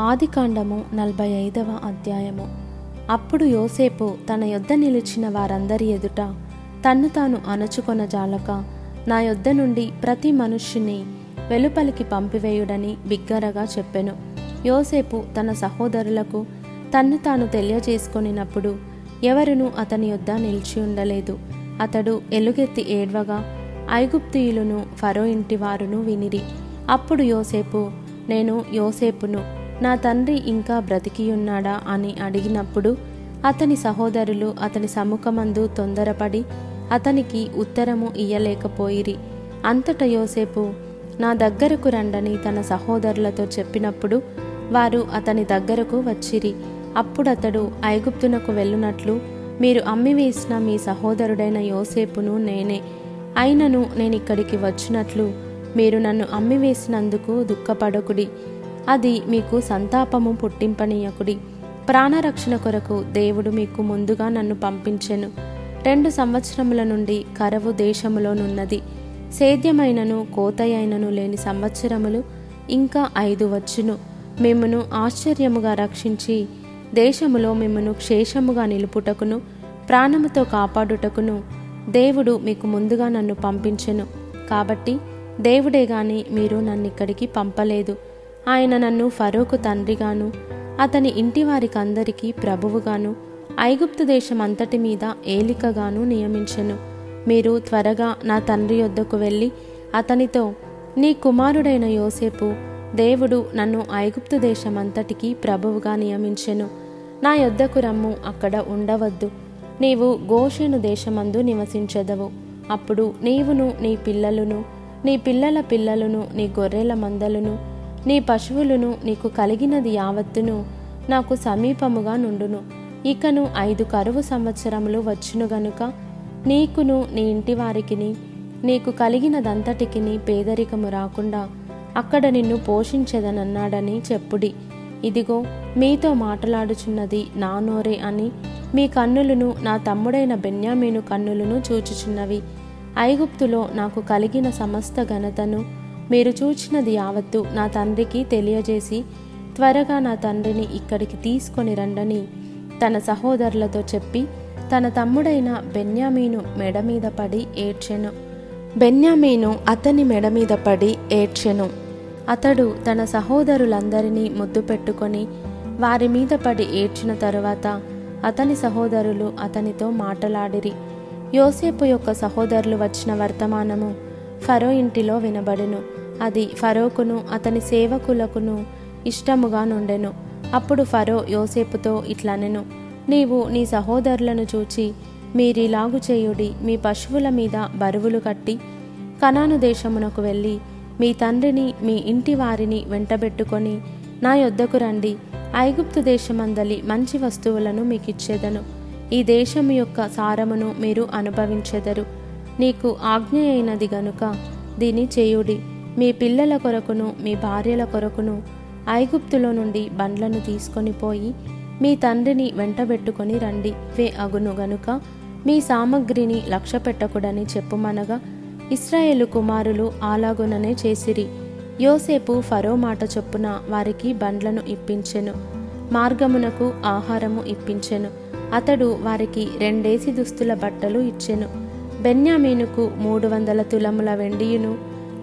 ఆదికాండము నలభై ఐదవ అధ్యాయము. అప్పుడు యోసేపు తన యొద్ద నిలిచిన వారందరి ఎదుట తన్ను తాను అణుచుకొన జాలక నా యొద్ద నుండి ప్రతి మనుష్యుని వెలుపలికి పంపివేయుడని బిగ్గరగా చెప్పెను. యోసేపు తన సహోదరులకు తన్ను తాను తెలియజేసుకొనినప్పుడు ఎవరునూ అతని యొద్ద నిలిచి ఉండలేదు. అతడు ఎలుగెత్తి ఏడ్వగా ఐగుప్తియులను ఫరో ఇంటి వారును వినిరి. అప్పుడు యోసేపు నేను యోసేపును నా తండ్రి ఇంకా బ్రతికియున్నాడా అని అడిగినప్పుడు అతని సహోదరులు అతని సముఖమందు తొందరపడి అతనికి ఉత్తరము ఇయ్యలేకపోయిరి. అంతట యోసేపు నా దగ్గరకు రండని తన సహోదరులతో చెప్పినప్పుడు వారు అతని దగ్గరకు వచ్చిరి. అప్పుడతడు ఐగుప్తునకు వెళ్ళునట్లు మీరు అమ్మివేసిన మీ సహోదరుడైన యోసేపును నేనే. అయినను నేనిక్కడికి వచ్చినట్లు మీరు నన్ను అమ్మివేసినందుకు దుఃఖపడకుడి. అది మీకు సంతాపము పుట్టింపనీయకుడి. ప్రాణరక్షణ కొరకు దేవుడు మీకు ముందుగా నన్ను పంపించెను. రెండు సంవత్సరముల నుండి కరవు దేశములోనున్నది సేద్యమైనను కోతయైనను లేని సంవత్సరములు ఇంకా ఐదు వచ్చును. మిమ్మను ఆశ్చర్యముగా రక్షించి దేశములో మిమ్మను క్షేషముగా నిలుపుటకును ప్రాణముతో కాపాడుటకును దేవుడు మీకు ముందుగా నన్ను పంపించెను. కాబట్టి దేవుడే గాని మీరు నన్నిక్కడికి పంపలేదు. ఆయన నన్ను ఫరోకు తండ్రిగాను అతని ఇంటి వారికందరికీ ప్రభువుగాను ఐగుప్తు దేశం అంతటి మీద ఏలికగాను నియమించెను. మీరు త్వరగా నా తండ్రి యొద్దకు వెళ్ళి అతనితో నీ కుమారుడైన యోసేపు దేవుడు నన్ను ఐగుప్తు దేశమంతటికి ప్రభువుగా నియమించెను. నా యొద్దకు రమ్ము అక్కడ ఉండవద్దు. నీవు గోషెను దేశమందు నివసించెదవు. అప్పుడు నీవును నీ పిల్లలును నీ పిల్లల పిల్లలును నీ గొర్రెల మందలును నీ పశువులను నీకు కలిగినది యావత్తును నాకు సమీపముగా నుండును. ఇకను ఐదు కరువు సంవత్సరములు వచ్చును గనుక నీకును నీ ఇంటి వారికిని నీకు కలిగినదంతటికిని పేదరికము రాకుండా అక్కడ నిన్ను పోషించదనన్నాడని చెప్పుడి. ఇదిగో మీతో మాట్లాడుచున్నది నా నోరే అని మీ కన్నులను నా తమ్ముడైన బెన్యామీను కన్నులను చూచుచున్నవి. ఐగుప్తులో నాకు కలిగిన సమస్త ఘనతను మీరు చూచినది యావత్తు నా తండ్రికి తెలియజేసి త్వరగా నా తండ్రిని ఇక్కడికి తీసుకొని రండని తన సహోదరులతో చెప్పి తన తమ్ముడైన బెన్యామీను మెడ మీద పడి ఏడ్చెను. బెన్యామీను అతని మెడ మీద పడి ఏడ్చెను. అతడు తన సహోదరులందరినీ ముద్దు పెట్టుకొని వారి మీద పడి ఏడ్చిన తరువాత అతని సహోదరులు అతనితో మాటలాడిరి. యోసేపు యొక్క సహోదరులు వచ్చిన వర్తమానము ఫరో ఇంటిలో వినబడెను. అది ఫరోకును అతని సేవకులకును ఇష్టముగా నుండెను. అప్పుడు ఫరో యోసేపుతో ఇట్లనెను నీవు నీ సహోదరులను చూచి మీరిలాగు చేయుడి మీ పశువుల మీద బరువులు కట్టి కనాను దేశమునకు వెళ్ళి మీ తండ్రిని మీ ఇంటి వారిని వెంటబెట్టుకొని నా యొద్దకు రండి. ఐగుప్తు దేశమందలి మంచి వస్తువులను మీకిచ్చేదను. ఈ దేశము యొక్క సారమును మీరు అనుభవించెదరు. నీకు ఆజ్ఞ అయినది గనుక దీని చేయుడి. మీ పిల్లల కొరకును మీ భార్యల కొరకును ఐగుప్తులో నుండి బండ్లను తీసుకొని పోయి మీ తండ్రిని వెంటబెట్టుకొని రండి. వే అగును గనుక మీ సామగ్రిని లక్ష్య పెట్టకూడని చెప్పుమనగా ఇస్రాయేలు కుమారులు అలాగుననే చేసిరి. యోసేపు ఫరో మాట చొప్పున వారికి బండ్లను ఇప్పించెను. మార్గమునకు ఆహారము ఇప్పించెను. అతడు వారికి రెండేసి దుస్తుల బట్టలు ఇచ్చెను. బెన్యామీనుకు మూడు వందల తులముల వెండియును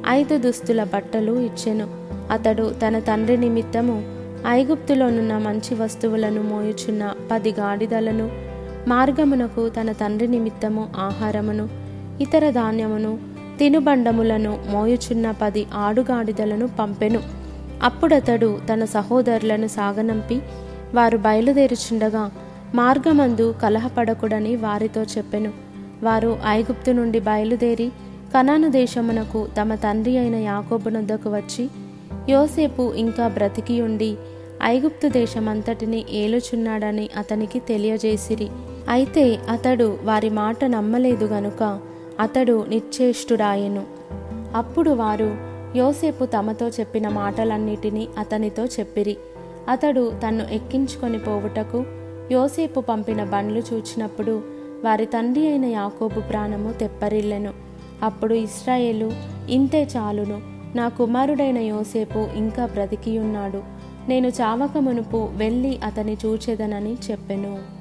ఐదు దుస్తుల బట్టలు ఇచ్చెను. అతడు తన తండ్రి నిమిత్తము ఐగుప్తులోనున్న మంచి వస్తువులను మోయుచున్న పది గాడిదలను మార్గమునకు తన తండ్రి నిమిత్తము ఆహారమును ఇతర ధాన్యమును తినుబండములను మోయుచున్న పది ఆడుగాడిదలను పంపెను. అప్పుడతడు తన సహోదరులను సాగనంపి వారు బయలుదేరుచుండగా మార్గమందు కలహపడకుడని వారితో చెప్పెను. వారు ఐగుప్తు నుండి బయలుదేరి కనాను దేశమునకు తమ తండ్రి అయిన యాకోబునొద్దకు వచ్చి యోసేపు ఇంకా బ్రతికి ఉండి ఐగుప్తు దేశమంతటిని ఏలుచున్నాడని అతనికి తెలియజేసిరి. అయితే అతడు వారి మాట నమ్మలేదు గనుక అతడు నిశ్చేష్టుడాయెను అప్పుడు వారు యోసేపు తమతో చెప్పిన మాటలన్నిటినీ అతనితో చెప్పిరి. అతడు తన్ను ఎక్కించుకొని పోవుటకు యోసేపు పంపిన బండ్లు చూచినప్పుడు వారి తండ్రి అయిన యాకోబు ప్రాణము తెప్పరిల్లెను. అప్పుడు ఇస్రాయేలు ఇంతే చాలును నా కుమారుడైన యోసేపు ఇంకా బ్రతికియున్నాడు. నేను చావక మునుపు వెళ్ళి అతని చూచెదనని చెప్పెను.